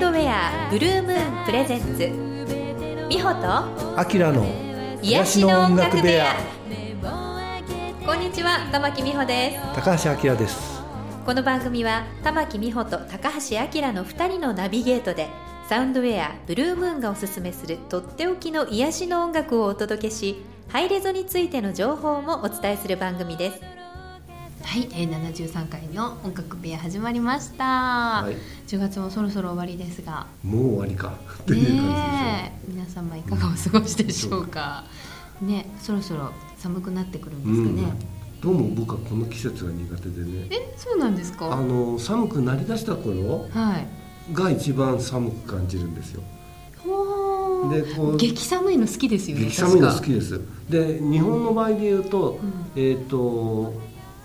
ウンドウェアブルームーンプレゼンツ美穂とアキラの癒しの音楽部屋。こんにちは玉木美穂です。高橋明です。この番組は玉木美穂と高橋明の2人のナビゲートでサウンドウェアブルームーンがおすすめするとっておきの癒しの音楽をお届けしハイレゾについての情報もお伝えする番組ですはい、えー、73回の音楽部屋始まりました、はい。10月もそろそろ終わりですが。もう終わりか。という感ねえ皆様いかがお過ごしでしょうか、ねそろそろ寒くなってくるんじですかね、どうも僕はこの季節が苦手でね。えそうなんですか？あの寒くなりだした頃はい。が一番寒く感じるんですよ。ほー。でこう激寒いの好きですよね激寒いの好きです。で日本の場合で言うと、うん。えっ、と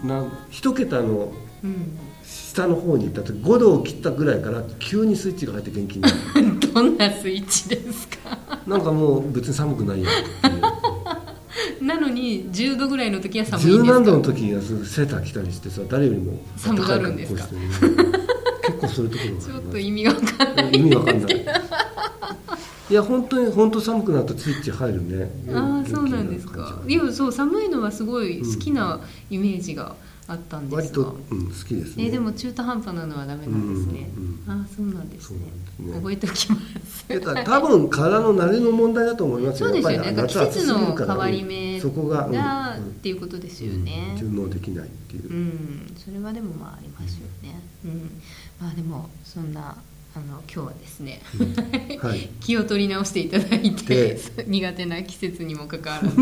なん一桁のうん下の方に行った時5度を切ったぐらいから急にスイッチが入って元気になる。どんなスイッチですか？なんかもう別に寒くないやっていう。なのに10度ぐらいの時は寒いん十ですか？何度の時にはセーター着たりしてさ誰よりも寒がるんですか？結構そういうところがあります。ちょっと意味がわかんない。意味わかんないいや本当に本当寒くなるとスイッチ入るね。ああそうなんですか。いやそう寒いのはすごい好きなイメージがあったんですが、割と、うん、好きですね。えでも中途半端なのはダメなんですね、うんああそうなんですね。すね。覚えておきます。多分体の慣れの問題だと思いますよ。そうですよね。季節の変わり目そこが、うん。っていうことですよね、うん順応できないっていう、うん、それはでもまあありますよね。うん、まあでもそんなあの今日はですね、はい。気を取り直していただいてで苦手な季節にもかかわらず。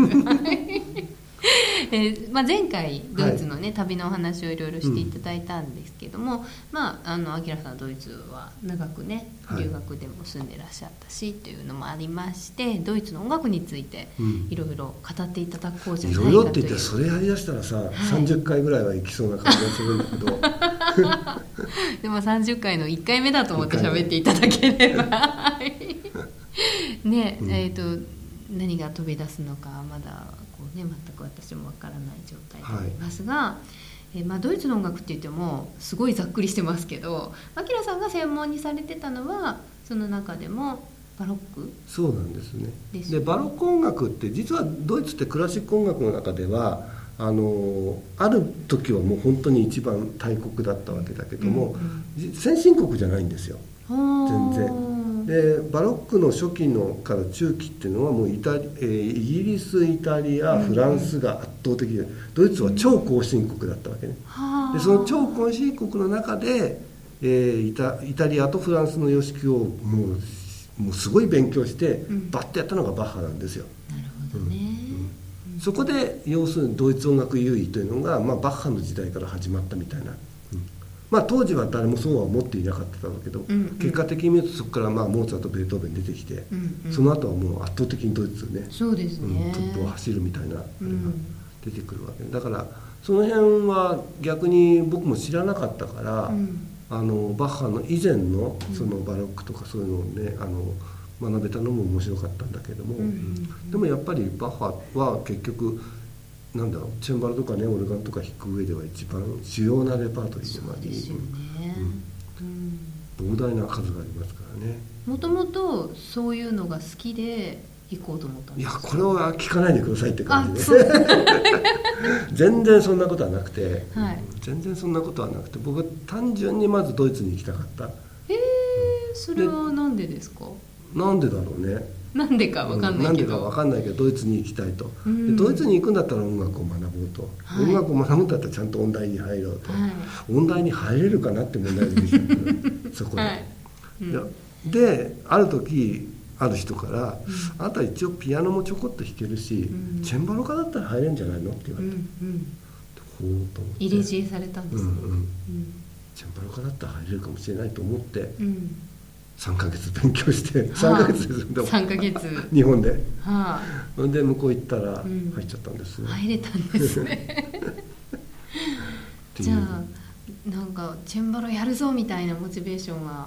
はいえーまあ、前回ドイツの、ね旅のお話をいろいろしていただいたんですけども、まああのアキラさんドイツは長くねはい。留学でも住んでらっしゃったしというのもありましてドイツの音楽についてうん。いろいろ語っていただこうじゃいないかという。ろいろって言ってそれやりだしたらさ、30回ぐらいは行きそうな感じがするんだけど。でも30回の1回目だと思って喋っていただければ。はい ね、うんえっ、と何が飛び出すのかまだね、全く私もわからない状態でありますが、えーまあ、ドイツの音楽って言ってもすごいざっくりしてますけどアキラさんが専門にされてたのはその中でもバロック？そうなんですね。でバロック音楽って実はドイツってクラシック音楽の中ではあのある時はもう本当に一番大国だったわけだけども、じ先進国じゃないんですよ。全然でバロックの初期のから中期っていうのはもうイタリ、えーイギリスイタリアフランスが圧倒的でドイツは超後進国だったわけね。でその超後進国の中で、えーイタイタリアとフランスの様式をもうもうすごい勉強してん。バッてやったのがバッハなんですよ、なるほどね、そこで要するにドイツ音楽優位というのが、まあ、バッハの時代から始まったみたいな、うんまあ、当時は誰もそうは思っていなかったわけど、んうん。結果的に見るとそこからまあモーツァルトベートーベン出てきて、うんうん。その後はもう圧倒的にドイツねそうですうんね、トップを走るみたいなあれがうん。出てくるわけ。だからその辺は逆に僕も知らなかったから、うん。あのバッハの以前のそのバロックとかそういうのをねあの学べたのも面白かったんだけども、うんうんうん。でもやっぱりバッハは結局なんだろうチェンバロとかねオルガンとか弾く上では一番主要なレパートリーでもありそうですよね、うん。膨大な数がありますからね。もともとそういうのが好きで行こうと思ったんいやですか？これは聞かないでくださいって感じで。全然そんなことはなくて、はい。全然そんなことはなくて。僕は単純にまずドイツに行きたかった。えー、それはなんでですか？なんでだろうね なんでかわかんないけど、んでかわかんないけどドイツに行きたいと、うん。でドイツに行くんだったら音楽を学ぼうと、はい。音楽を学ぶんだったらちゃんと音大に入ろうと、はい。音大に入れるかなって問題が出てきたんだよそこで、はい。うん。である時ある人から、あなた一応ピアノもちょこっと弾けるし、うん。チェンバロ科だったら入れるんじゃないの？って言わうんれて、うんほうと思って。入れ知恵されたんですね。うんうんうん。チェンバロ科だったら入れるかもしれないと思って。うん3ヶ月勉強して3ヶ月ですよ。でも3ヶ月。日本で。はほんで向こう行ったらうん。入っちゃったんです。入れたんですね。じゃあなんかチェンバロやるぞみたいなモチベーションは？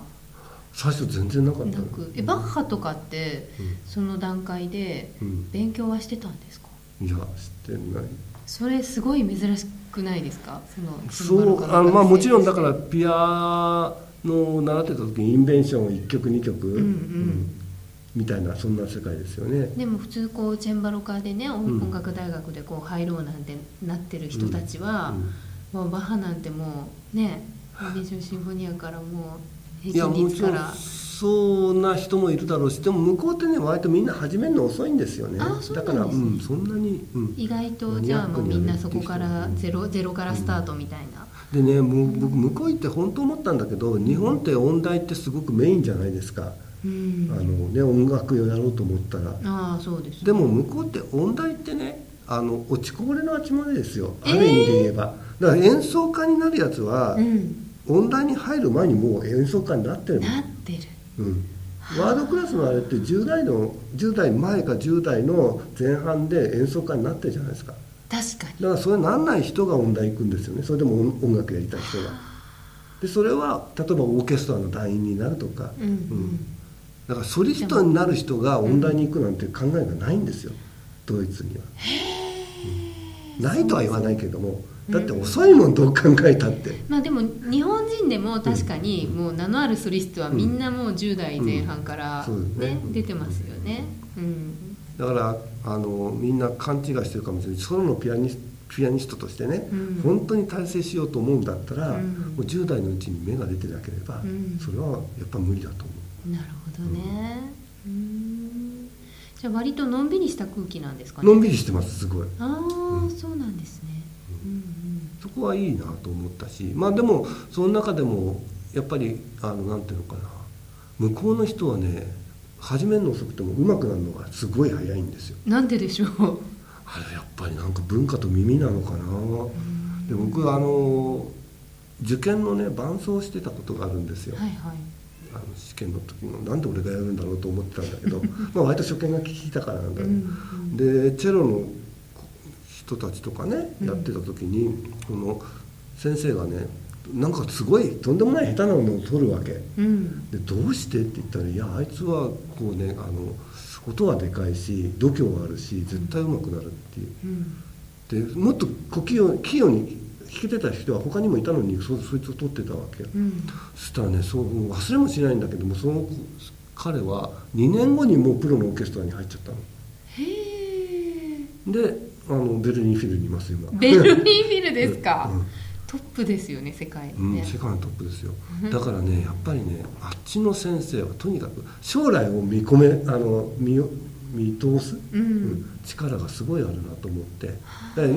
最初全然なかった。えバッハとかってその段階でうん。勉強はしてたんですか？いやしてない。それすごい珍しくないですか？そのそうあまあもちろんだからピアの習ってた時にインベンションを1曲2曲、うんうん、みたいなそんな世界ですよね。でも普通こうチェンバロ科でね、音楽大学でこう入ろうなんてなってる人たちは、もうバッハなんてもうねビジョンシンフォニアからもう平均率から。そんな人もいるだろうしでも向こうってね割とみんな始めるの遅いんですよね。だから、うん、そんなに、うん、意外とじゃあもうみんなそこからゼロゼロからスタートみたいな、でね僕向こう行って本当思ったんだけど日本って音大ってすごくメインじゃないですか、うん、あのね、音楽をやろうと思ったら。あそうです、ね、でも向こうって音大ってねあの落ちこぼれの集まりですよ。ある意味で言えば、えー、だから演奏家になるやつは、うん、音大に入る前にもう演奏家になってるなってる。うん。ワードクラスのあれって10代の10代前か10代の前半で演奏家になってるじゃないですか確かに。だからそれなんない人が音大行くんですよね。それでも音楽やりたい人が。でそれは例えばオーケストラの団員になるとか、うん、うん、だからソリストになる人が音大に行くなんて考えがないんですよ、ドイツには、うん、ないとは言わないけども。だって遅いもんどう考えたって、まあでも日本人でも確かにもう名のあるソリストはみんなもう10代前半からね、出てますよね、うん、だからあのみんな勘違いしてるかもしれない。ソロのピアニストピアニストとしてね、うん、本当に大成しようと思うんだったら、うん、もう10代のうちに芽が出てなければ、うん、それはやっぱ無理だと思う。なるほどね、じゃあ割とのんびりした空気なんですかね。のんびりしてますすごい。ああ、そうなんですね。そこはいいなと思ったしまあでもその中でもやっぱりあのなんていうのかな。向こうの人はね始めるの遅くても上手くなるのがすごい早いんですよ。なんででしょう？あれやっぱりなんか文化と耳なのかな。で僕あの受験のね伴奏してたことがあるんですよ、はいはい、あの試験の時のなんで俺がやるんだろうと思ってたんだけど まあ割と初見が聞いたからなんだ、うんうん、でチェロの人たちとかねやってた時に、この先生がねなんかすごいとんでもない下手なものを取るわけ、うん、でどうしてって言ったら「いやあいつはこうねあの音はでかいし度胸があるし絶対うまくなる」っていう、うん、でもっと器用器用に弾けてた人は他にもいたのにそそいつを取ってたわけ、うん、そしたらねそう忘れもしないんだけどもその彼は2年後にもうプロのオーケストラに入っちゃったの。であのベルリンフィルにいます今。ベルリンフィルですか、うん、トップですよね世界のね、うん、世界のトップですよ。だからね やっぱりねあっちの先生はとにかく将来を見込めあの見見通す、うん、力がすごいあるなと思って。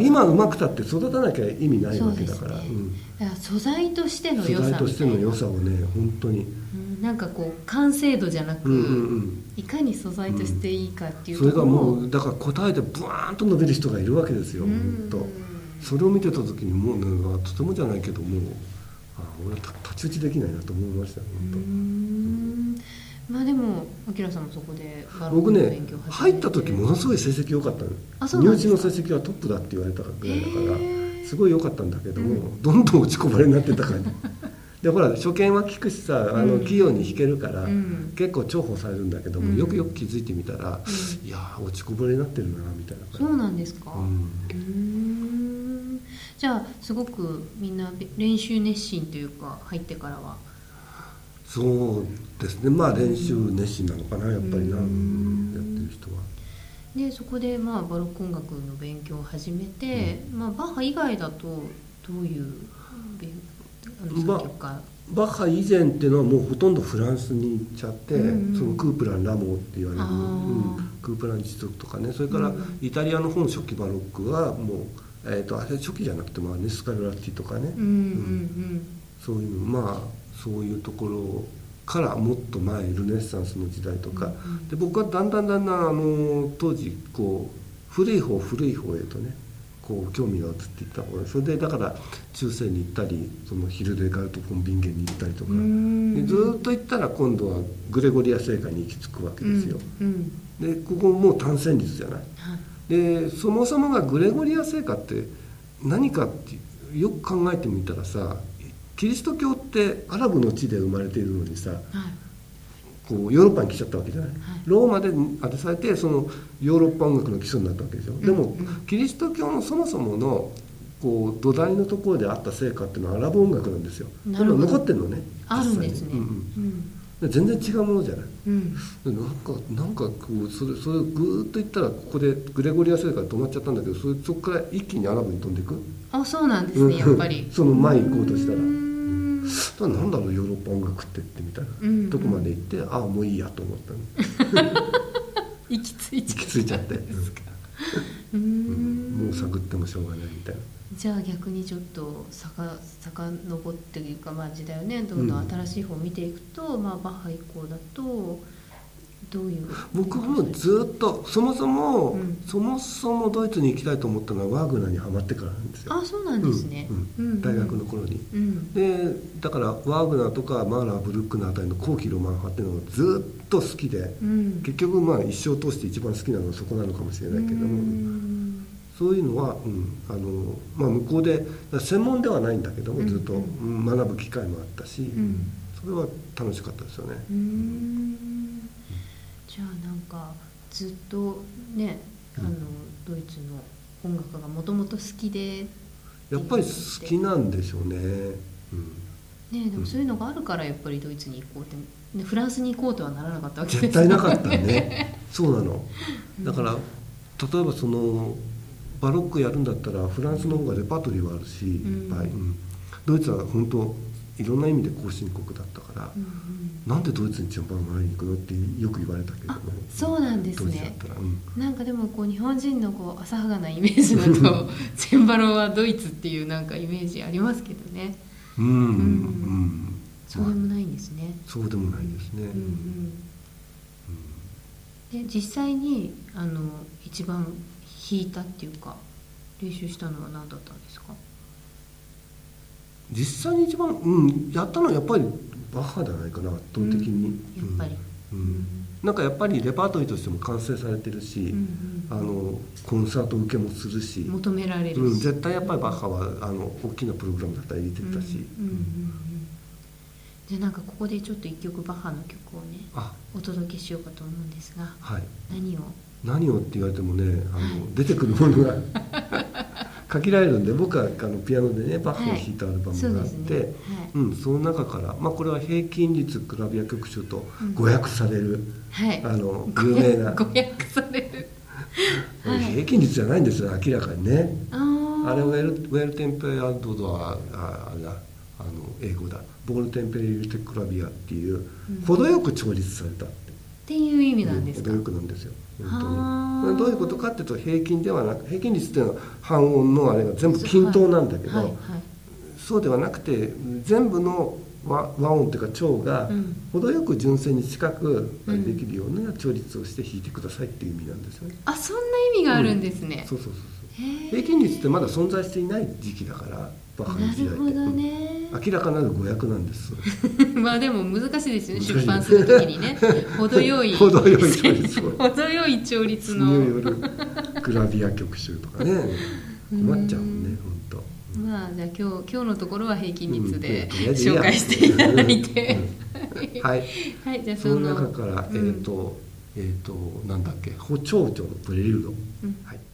今うまくたって育たなきゃ意味ないわけだから、ね。うん、素材としての良さ素材としての良さをね本当に、うん、なんかこう完成度じゃなく、うんうんうん、いかに素材としていいかっていうそれがもうだから答えてブワーンと伸びる人がいるわけですよ、本当それを見てた時にもう、ね、とてもじゃないけどもあ俺は太刀打ちできないなと思いました本当。まあでも明さんもそこで僕ね入った時ものすごい成績良かったの。入試の成績はトップだって言われたぐらいだからすごい良かったんだけども、うん、どんどん落ちこぼれになってた感じ。でほら初見は聞くしさあの器用に弾けるから、うん、結構重宝されるんだけども、うん、よくよく気づいてみたら、いや落ちこぼれになってるなみたいなそうなんですか。うんじゃあすごくみんな練習熱心というか入ってからは。そうですね。まあ練習熱心なのかなやっぱりな、やってる人は。でそこでまあバロック音楽の勉強を始めて、うん、まあ、バッハ以外だとどういう勉強かバッハ以前っていうのはもうほとんどフランスに行っちゃって、うんうん、そのクープラン・ラモって言われる、うん、クープラン一族とかね。それからイタリアの本初期バロックはもう、えーと、あれ初期じゃなくて、まあ、ネスカルラッティとかね、うんうんうん、そういうまあそういうところからもっと前ルネッサンスの時代とか、うん、で僕はだんだんだんだんあの当時こう古い方古い方へとねこう興味が移っていった方がそれでだから中世に行ったりそのヒルデガルト・フォン・ビンゲンに行ったりとか。ずっと行ったら今度はグレゴリア聖歌に行き着くわけですよ。うんうん、でここもう単線率じゃない。はい、でそもそもがグレゴリア聖歌って何かってよく考えてみたらさキリスト教ってアラブの地で生まれているのにさ、はい、こうヨーロッパに来ちゃったわけじゃない、はい、ローマで当てされてそのヨーロッパ音楽の基礎になったわけでしょ、うん、でも、キリスト教のそもそものこう土台のところであった成果っていうのはアラブ音楽なんですよ。なるほど。残ってるのねあるんですね。実際にうんうん。うん、全然違うものじゃない。うん。なんかなんかこうそれそれをぐーっといったらここでグレゴリア聖歌止まっちゃったんだけどそれそこから一気にアラブに飛んでいく？あそうなんですねやっぱり。その前行こうとしたら。うーん。だからなんだろうヨーロッパ音楽ってってみたいな、うん。とこまで行ってああもういいやと思ったの。行き着いちゃ行き着いちゃって、うーうん。ん。もう探ってもしょうがないみたいなじゃあ逆にちょっとさか遡っていうか、まあ、時代をねどんどん新しい方を見ていくと、まあ、バッハ以降だとどういう僕はもうずっとそもそも、うん。そもそもドイツに行きたいと思ったのはワーグナーにはまってからなんですよ。あそうなんですね、うんうん。大学の頃に。うん。でだからワーグナーとかマーラーブルックナーあたりの後期ロマン派っていうのがずっと好きでうん。結局まあ一生通して一番好きなのはそこなのかもしれないけども、うんそういうのは、うんあのまあ、向こうで専門ではないんだけどもずっとうん。学ぶ機会もあったし、うん。それは楽しかったですよね。じゃあなんかずっとねあの、うんドイツの音楽がもともと好きで。やっぱり好きなんでしょうね。うん。ねでもそういうのがあるからやっぱりドイツに行こうって、ね、フランスに行こうとはならなかったわけです絶対なかったね。そうなの。だから例えばそのバロックやるんだったらフランスの方がレパートリーはあるし、いっぱい、うん。ドイツは本当いろんな意味で後進国だったから、うんうん。なんでドイツにチャンパン習いに行くのってよく言われたけどそうなんですね。うん。なんかでもこう日本人のこう浅はかなイメージだとチェンバロはドイツっていうなんかイメージありますけどね。うん。うん。ん。そうでもないんですね、そうでもないですね、うん。うん、で実際にあの一番弾いたっていうか練習したのは何だったんですか？実際に一番、うん、やったのはやっぱりバッハじゃないかな圧倒的に、うんやっぱり、うんうん。なんかやっぱりレパートリーとしても完成されてるし、うんうん。あのコンサート受けもするし、求められるし、うん、絶対やっぱりバッハはあの大きなプログラムだったら入れてたし、うんうんうんうん。じゃあなんかここでちょっと一曲バッハの曲をねあ。お届けしようかと思うんですがはい。何を？何をって言われてもねあの出てくるものが 限られるんで僕はあのピアノでねバッハを弾いたアルバムがあって、そうですね。はい。うん、その中から、まあ、これは平均率クラビア曲集とうん。誤訳される、はい。あのご有名な、ご訳される。はい。平均率じゃないんですよ明らかにね。あれウェルウェルテンペラドドはあああの英語だ。ボールテンペレリュテクラビアっていう、うん。程よく調律されたって。いう意味なんですか、程よくなんですよ。は本あ当に。どういうことかっていうと平均ではなく平均率っていうのは半音のあれが全部均等なんだけど、はいはい。そうではなくて全部の和和音というか調がうん。程よく純正に近くうん。できるような調律をして弾いてくださいっていう意味なんですよね、あそんな意味があるんですね、そうそうそうそう平均率ってまだ存在していない時期だからバッハのな時代って明らかなる誤訳なんです。まあでも難しいですよね出版するときにね。程よい程よい調律を程よい調律の。るグラビア曲集とかね。困っちゃうもんね本当。まあじゃあ今日今日のところは平均率で、うん紹介していただいて、うん。はい。はい。じゃあその。中から、えっ、うんとえっ、となんだっけ補聴長のプレリュード、うん。はい「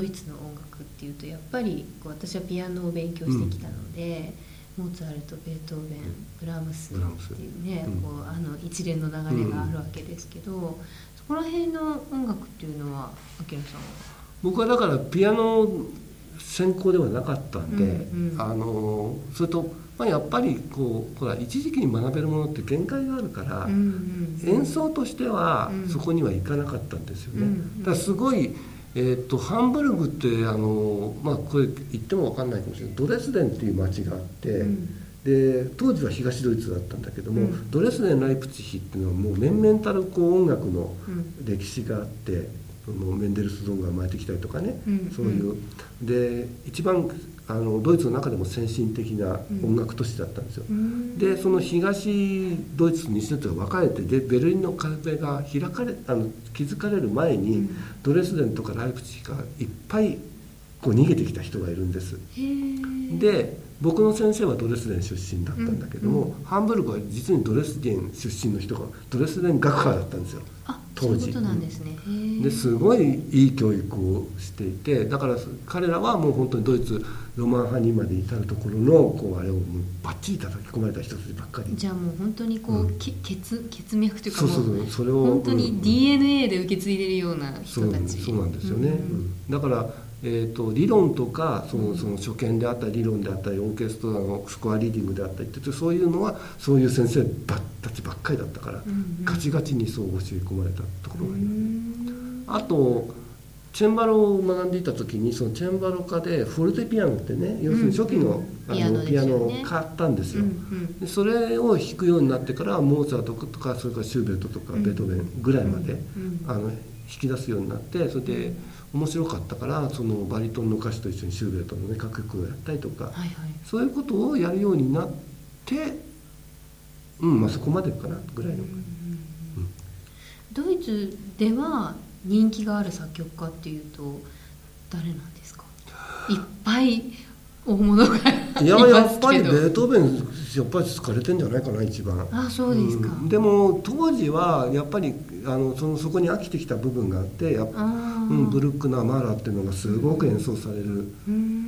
ドイツの音楽っていうとやっぱりこう私はピアノを勉強してきたので。モーツァルトベートーベンブラームスっていうね、こうあの一連の流れがあるわけですけど、そこら辺の音楽っていうのは明さんは？僕はだからピアノ専攻ではなかったんで、うんうん、あのそれと、まあ、やっぱりこうほら一時期に学べるものって限界があるから、うんうん演奏としてはそこにはいかなかったんですよね。うんうん、だからすごいえーと、ハンブルグってあの、まあ、これ言っても分かんないかもしれない。ドレスデンっていう町があって、うん、で当時は東ドイツだったんだけども、うん、ドレスデンライプチヒっていうのはもう面々たるこう音楽の歴史があって、そのメンデルスゾーンが生まれてきたりとかね、うん、そういう。で一番あのドイツの中でも先進的な音楽都市だったんですよ、うん、でその東ドイツと西ドイツが分かれてでベルリンの壁が開かれあの築かれる前に、うん、ドレスデンとかライプチヒがいっぱいこう逃げてきた人がいるんです。で僕の先生はドレスデン出身だったんだけども、うん。うん、ハンブルクは実にドレスデン出身の人がドレスデン学科だったんですよ当時。ですごいいい教育をしていてだから彼らはもう本当にドイツロマン派にまで至るところのこうあれをもうバッチリ叩き込まれた人たちばっかり。じゃあもう本当にこう、うん、血血脈というかそうそうそうそれを本当に DNA で受け継いでるような人たち、そうなんですよね、うん、だからえーと、理論とかそのその初見であったり理論であったりオーケストラのスコアリーディングであったりってそういうのはそういう先生たちばっかりだったから、うんうん、ガチガチにそう教え込まれたところがあります。あとチェンバロを学んでいた時にそのチェンバロ科でフォルテピアノってね要するに初期の,、あのピアノを買ったんですよ、でそれを弾くようになってからモーツァルトとかそれからシューベルトとかベートーベンぐらいまで、あの弾き出すようになってそれで面白かったからそのバリトンの歌手と一緒にシューベルトのね楽曲をやったりとか、はいはい、そういうことをやるようになってうんまあそこまでかなぐらいの、うん、ドイツでは人気がある作曲家っていうと誰なんですか？いっぱい大物がいややっぱりベートーベンやっぱり疲れてんじゃないかな一番。あそうですか、うん、でも当時はやっぱりあのそのそこに飽きてきた部分があってやっぱ、うん、ブルックナーマーラっていうのがすごく演奏される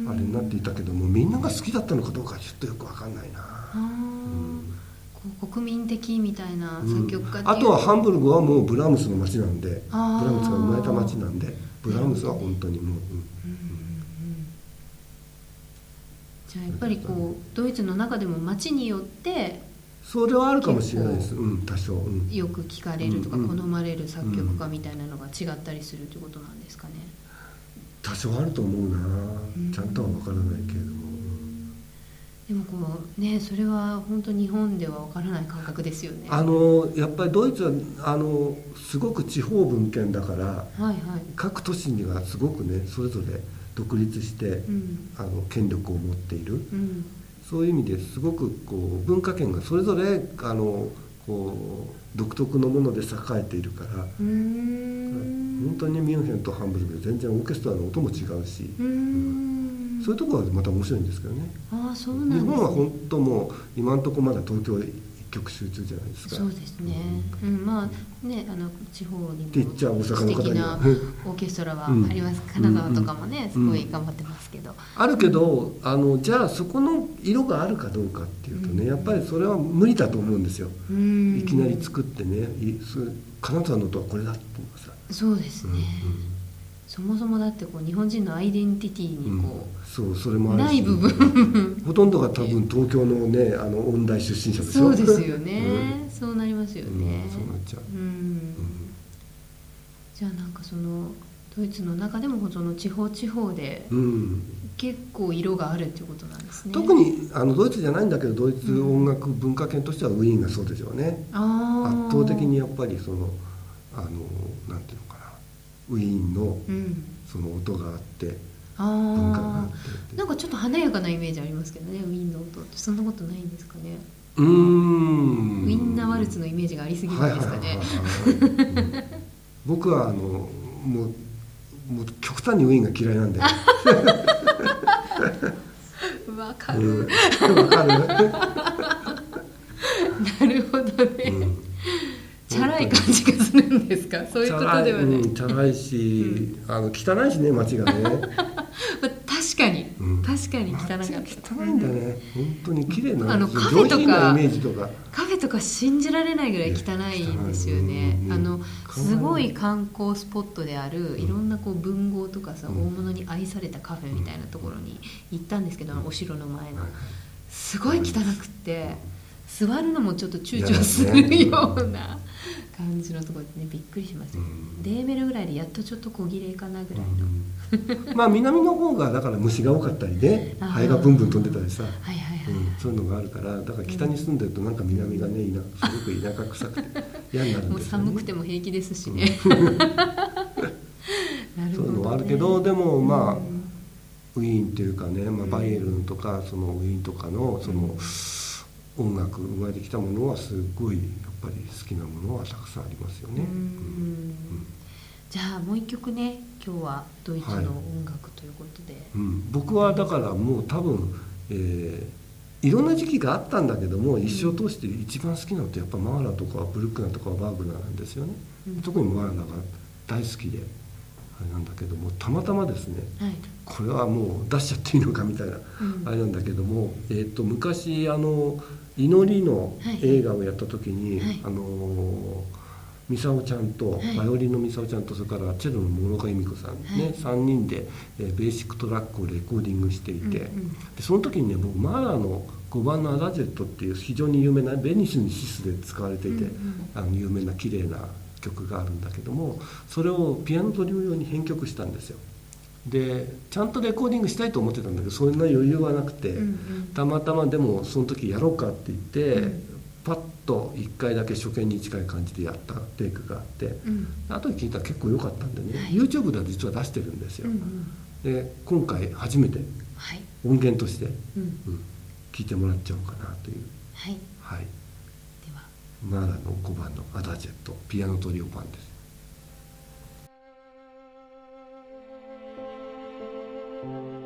あれになっていたけどもみんなが好きだったのかどうかちょっとよく分かんないな、うん、国民的みたいな作曲家、あとはハンブルグはもうブラームスの街なんでブラームスが生まれた街なんでブラームスは本当にもう、じゃあやっぱりこうドイツの中でも街によってそれはあるかもしれないです。うん。多少、うん、よく聞かれるとか、好まれる作曲家みたいなのが違ったりするということなんですかね。多少あると思うな、ちゃんとは分からないけれども。でもこうねそれは本当日本では分からない感覚ですよね。あのやっぱりドイツはあのすごく地方分権だから、はいはい、各都市にはすごくねそれぞれ独立して、うん、あの権力を持っている、うん、そういう意味ですごくこう文化圏がそれぞれあのこう独特のもので栄えているから本当にミュンヘンとハンブルクで全然オーケストラの音も違うし、うん、そういうところはまた面白いんですけどね。あそうなん、ね、日本は本当もう今のところまだ東京極集中じゃないですか。そうですね、うん、うん、まあねあの地方にも素敵なオーケストラはあります、金沢とかもね、すごい頑張ってますけど、あるけどあのじゃあそこの色があるかどうかっていうとね、やっぱりそれは無理だと思うんですよ、いきなり作ってね金沢の音はこれだってさ。そうですね、そもそもだってこう日本人のアイデンティティにこう、そうそれもない部分。ほとんどが多分東京のねあの音大出身者でしょ。そうですよね、うん、そうなりますよね、うん、そうなっちゃう、うん、じゃあなんかそのドイツの中でもその地方地方で結構色があるっていうことなんですね、特にあのドイツじゃないんだけどドイツ音楽文化圏としてはウィーンがそうですよね、圧倒的にやっぱりそのあのなんていうウィーンのその音があって、ああなんかちょっと華やかなイメージありますけどねウィンの音って。そんなことないんですかね。うん。ウィンナーワルツのイメージがありすぎるんですかね。僕はあのもうもう極端にウィンが嫌いなんで。わかる、かる。なるほどね、うん、チャラい感じがするんですか？そういうことではない、うん、チャラいし、うん、あの汚いしね街がね。確かに、うん、確かに汚かった。汚いんだね、本当に綺麗なあのカフェとかイメージとか。カフェとか信じられないぐらい汚いんですよね、あのすごい観光スポットであるいろんなこう文豪とかさ、大物に愛されたカフェみたいなところに行ったんですけど、お城の前の。すごい汚くて座るのもちょっと躊躇するような感じのところでねびっくりしました、うん、デーメルぐらいでやっとちょっと小切れかなぐらいの、うん、まあ南の方がだから虫が多かったりねハエがブンブン飛んでたりさ、はいはいはい、うん、そういうのがあるからだから北に住んでるとなんか南がねすごく田舎臭くて嫌になるんですよ、ね、寒くても平気ですしね、ね、そういうのはあるけどでもまあ、ウィーンっていうかね、まあ、バイエルンとかそのウィーンとかのその、音楽生まれてきたものはすごいやっぱり好きなものはたくさんありますよね。じゃあもう一曲ね今日はドイツの音楽ということで、はい、うん、僕はだからもう多分、えー、いろんな時期があったんだけども一生通して一番好きなのってやっぱマーラとかブルックナーとかバーグナーなんですよね、うん、特にマーラが大好きであれなんだけどもたまたまですね、はい、これはもう出しちゃっていいのかみたいな、あれなんだけども、えーと昔あの祈りの映画をやった時に、はい、あのミサオちゃんと、バイオリンのミサオちゃんとそれからチェロの諸岡由美子さんね、はい、3人で、えー、ベーシックトラックをレコーディングしていて、うんうん、でその時にね僕マーラーの5番の「アダジェット」っていう非常に有名なベニスにシスで使われていて、うんうん、あの有名な綺麗な曲があるんだけどもそれをピアノトリオ用に編曲したんですよ。でちゃんとレコーディングしたいと思ってたんだけどそんな余裕はなくて、うんうん、たまたまでもその時やろうかって言って、うん、パッと1回だけ初見に近い感じでやったテイクがあって、うん、後で聞いたら結構良かったんでね、はい、YouTube では実は出してるんですよ、うんうん、で今回初めて音源として、はい、うん。聞いてもらっちゃおうかなという。はい、はい、では。マーラの5番の「アダジェット」ピアノトリオ版です Thank you.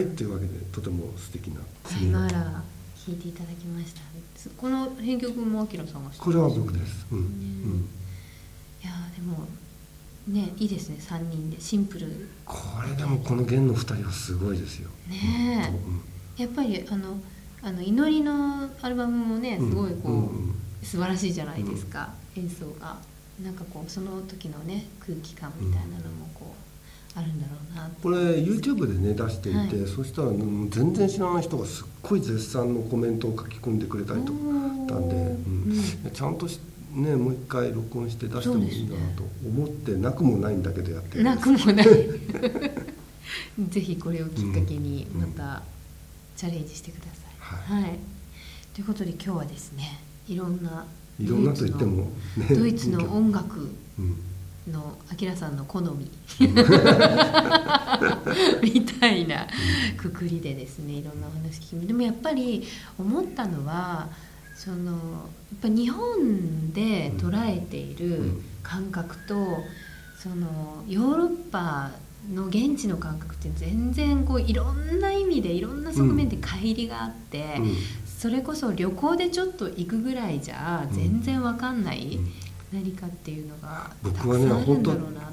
はいというわけでとても素敵なセミナー。弾いていただきました。この編曲もあきらさんがこれは僕です。うん、ね、うん、いやでもねいいですね3人で。シンプル。これでもこの弦の2人はすごいですよ。ねえ、うん、やっぱりあのあの祈りのアルバムもねすごいこう、うんうん。素晴らしいじゃないですか、演奏が。なんかこうその時のね空気感みたいなのもこう、あるんだろうな。これ YouTube でね出していて、はい、そしたら全然知らない人がすっごい絶賛のコメントを書き込んでくれたりとかたんで、うん、ちゃんとねもう一回録音して出してもいいなと思ってなくもないんだけどやってるなくもない。ぜひこれをきっかけにまたチャレンジしてください、はい、はい、ということで今日はですねいろんないろんなと言っても、ね、ドイツの音楽のあきらさんの好み。みたいなくくりでですねいろんなお話聞きでもやっぱり思ったのはそのやっぱ日本で捉えている感覚と、そのヨーロッパの現地の感覚って全然こういろんな意味でいろんな側面で乖離があって、うん、それこそ旅行でちょっと行くぐらいじゃ全然わかんない、何かっていうのが僕はね本当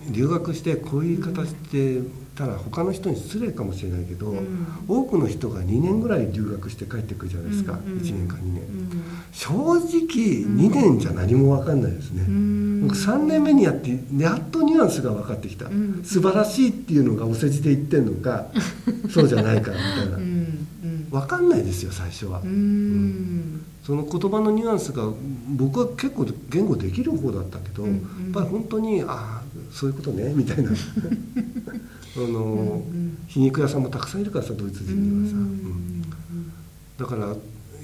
留学してこういう言い方してたら他の人に失礼かもしれないけど、うん、多くの人が2年ぐらい留学して帰ってくるじゃないですか、うんうん、1年か2年、うん、正直2年じゃ何も分かんないですね、うん、僕3年目にやってやっとニュアンスが分かってきた、うん、素晴らしいっていうのがお世辞で言ってんのか そうじゃないかみたいな。分かんないですよ最初は、うん、その言葉のニュアンスが僕は結構言語できる方だったけど、うんうん、やっぱり本当にああそういうことねみたいな。あの、うんうん、皮肉屋さんもたくさんいるからさドイツ人にはさ、うん、だから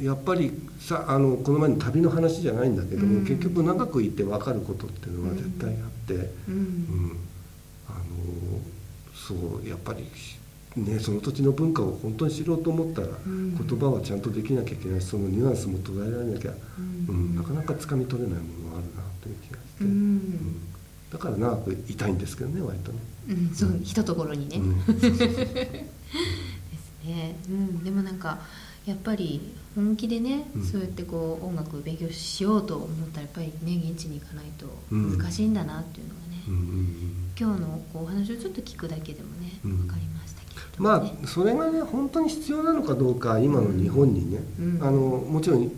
やっぱりさあのこの前の旅の話じゃないんだけども、結局長くいて分かることっていうのは絶対あって、うん。あのそうやっぱりね、その土地の文化を本当に知ろうと思ったら、うん、言葉はちゃんとできなきゃいけないしそのニュアンスも捉えられなきゃ、うん、うん、なかなかつかみ取れないものがあるなという気がして、うん、だから長くいたいんですけどね割とね。うん、そう、ひとところにね。ですね、うん、でもなんかやっぱり本気でね、そうやってこう音楽を勉強しようと思ったらやっぱりね現地に行かないと難しいんだなっていうのがね、今日のこうお話をちょっと聞くだけでもね分かります。まあそれがね本当に必要なのかどうか今の日本にね、うん、あのもちろん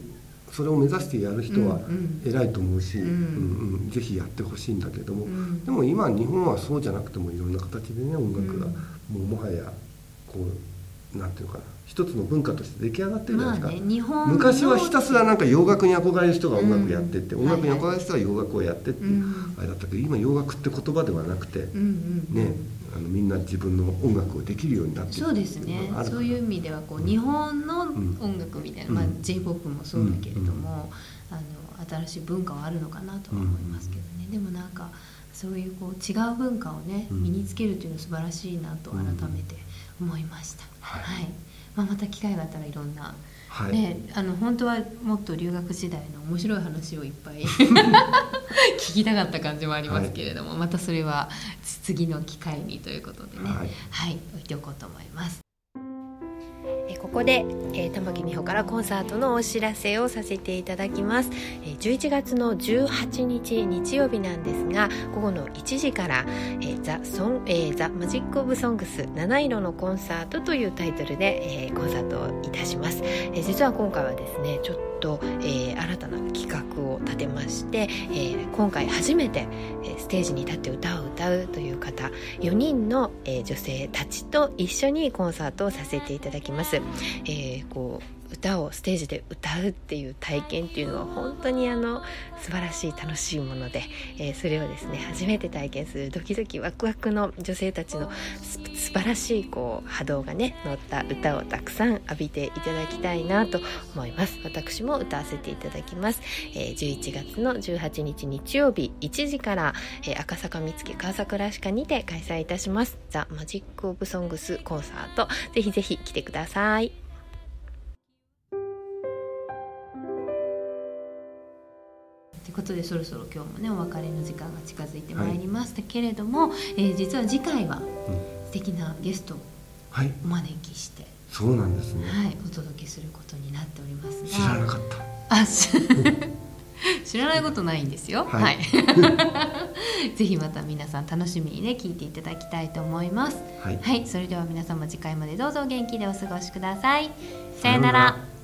それを目指してやる人は偉いと思うし、うん。うん、ぜひやってほしいんだけども、でも今日本はそうじゃなくてもいろんな形でね音楽がもうもはやこうなんていうかな一つの文化として出来上がってるじゃないですか、まあね、昔はひたすらなんか洋楽に憧れる人が音楽やってって、音楽に憧れる人は洋楽をやってってあれだったけど今洋楽って言葉ではなくて、ねあのみんな自分の音楽をできるようになってそうですね。そういう意味ではこう、日本の音楽みたいな、まあ、j p o p もそうだけれども、あの新しい文化はあるのかなとは思いますけどね、でもなんかそういうこう違う文化をね身につけるというのは素晴らしいなと改めて思いました、はい、はい、まあ、また機会があったらいろんなはい、ね、あの本当はもっと留学時代の面白い話をいっぱい 聞きたかった感じもありますけれども、はい、またそれは次の機会にということでね、はい、はい、置いておこうと思います。ここで、えー、玉木美穂からコンサートのお知らせをさせていただきます、えー、11月の18日日曜日なんですが午後の1時から「えー、ザ・ソンえー、ザ・マジック・オブ・ソングス七色のコンサート」というタイトルで、えー、コンサートをいたします、えー、実は今回はですねちょっと、とえー、新たな企画を立てまして、えー、今回初めて、ステージに立って歌を歌うという方4人の、えー、女性たちと一緒にコンサートをさせていただきます。えー、こう歌をステージで歌うっていう体験っていうのは本当にあの素晴らしい楽しいもので、えー、それをですね初めて体験するドキドキワクワクの女性たちの素晴らしいこう波動がね乗った歌をたくさん浴びていただきたいなと思います。私も歌わせていただきます、えー、11月の18日日曜日1時から、えー、赤坂見附川桜歯科にて開催いたします。ザ・マジック・オブ・ソングスコンサート。ぜひぜひ来てください。ことでそろそろ今日もねお別れの時間が近づいてまいりましたけれども、はい、えー、実は次回は素敵なゲストお招きして、はい、そうなんですね、はい、お届けすることになっておりますが知らなかったあ 知らないことないんですよ。はい。はい、ぜひまた皆さん楽しみにね聞いていただきたいと思います。はい、はい、それでは皆様次回までどうぞ元気でお過ごしください。さよなら。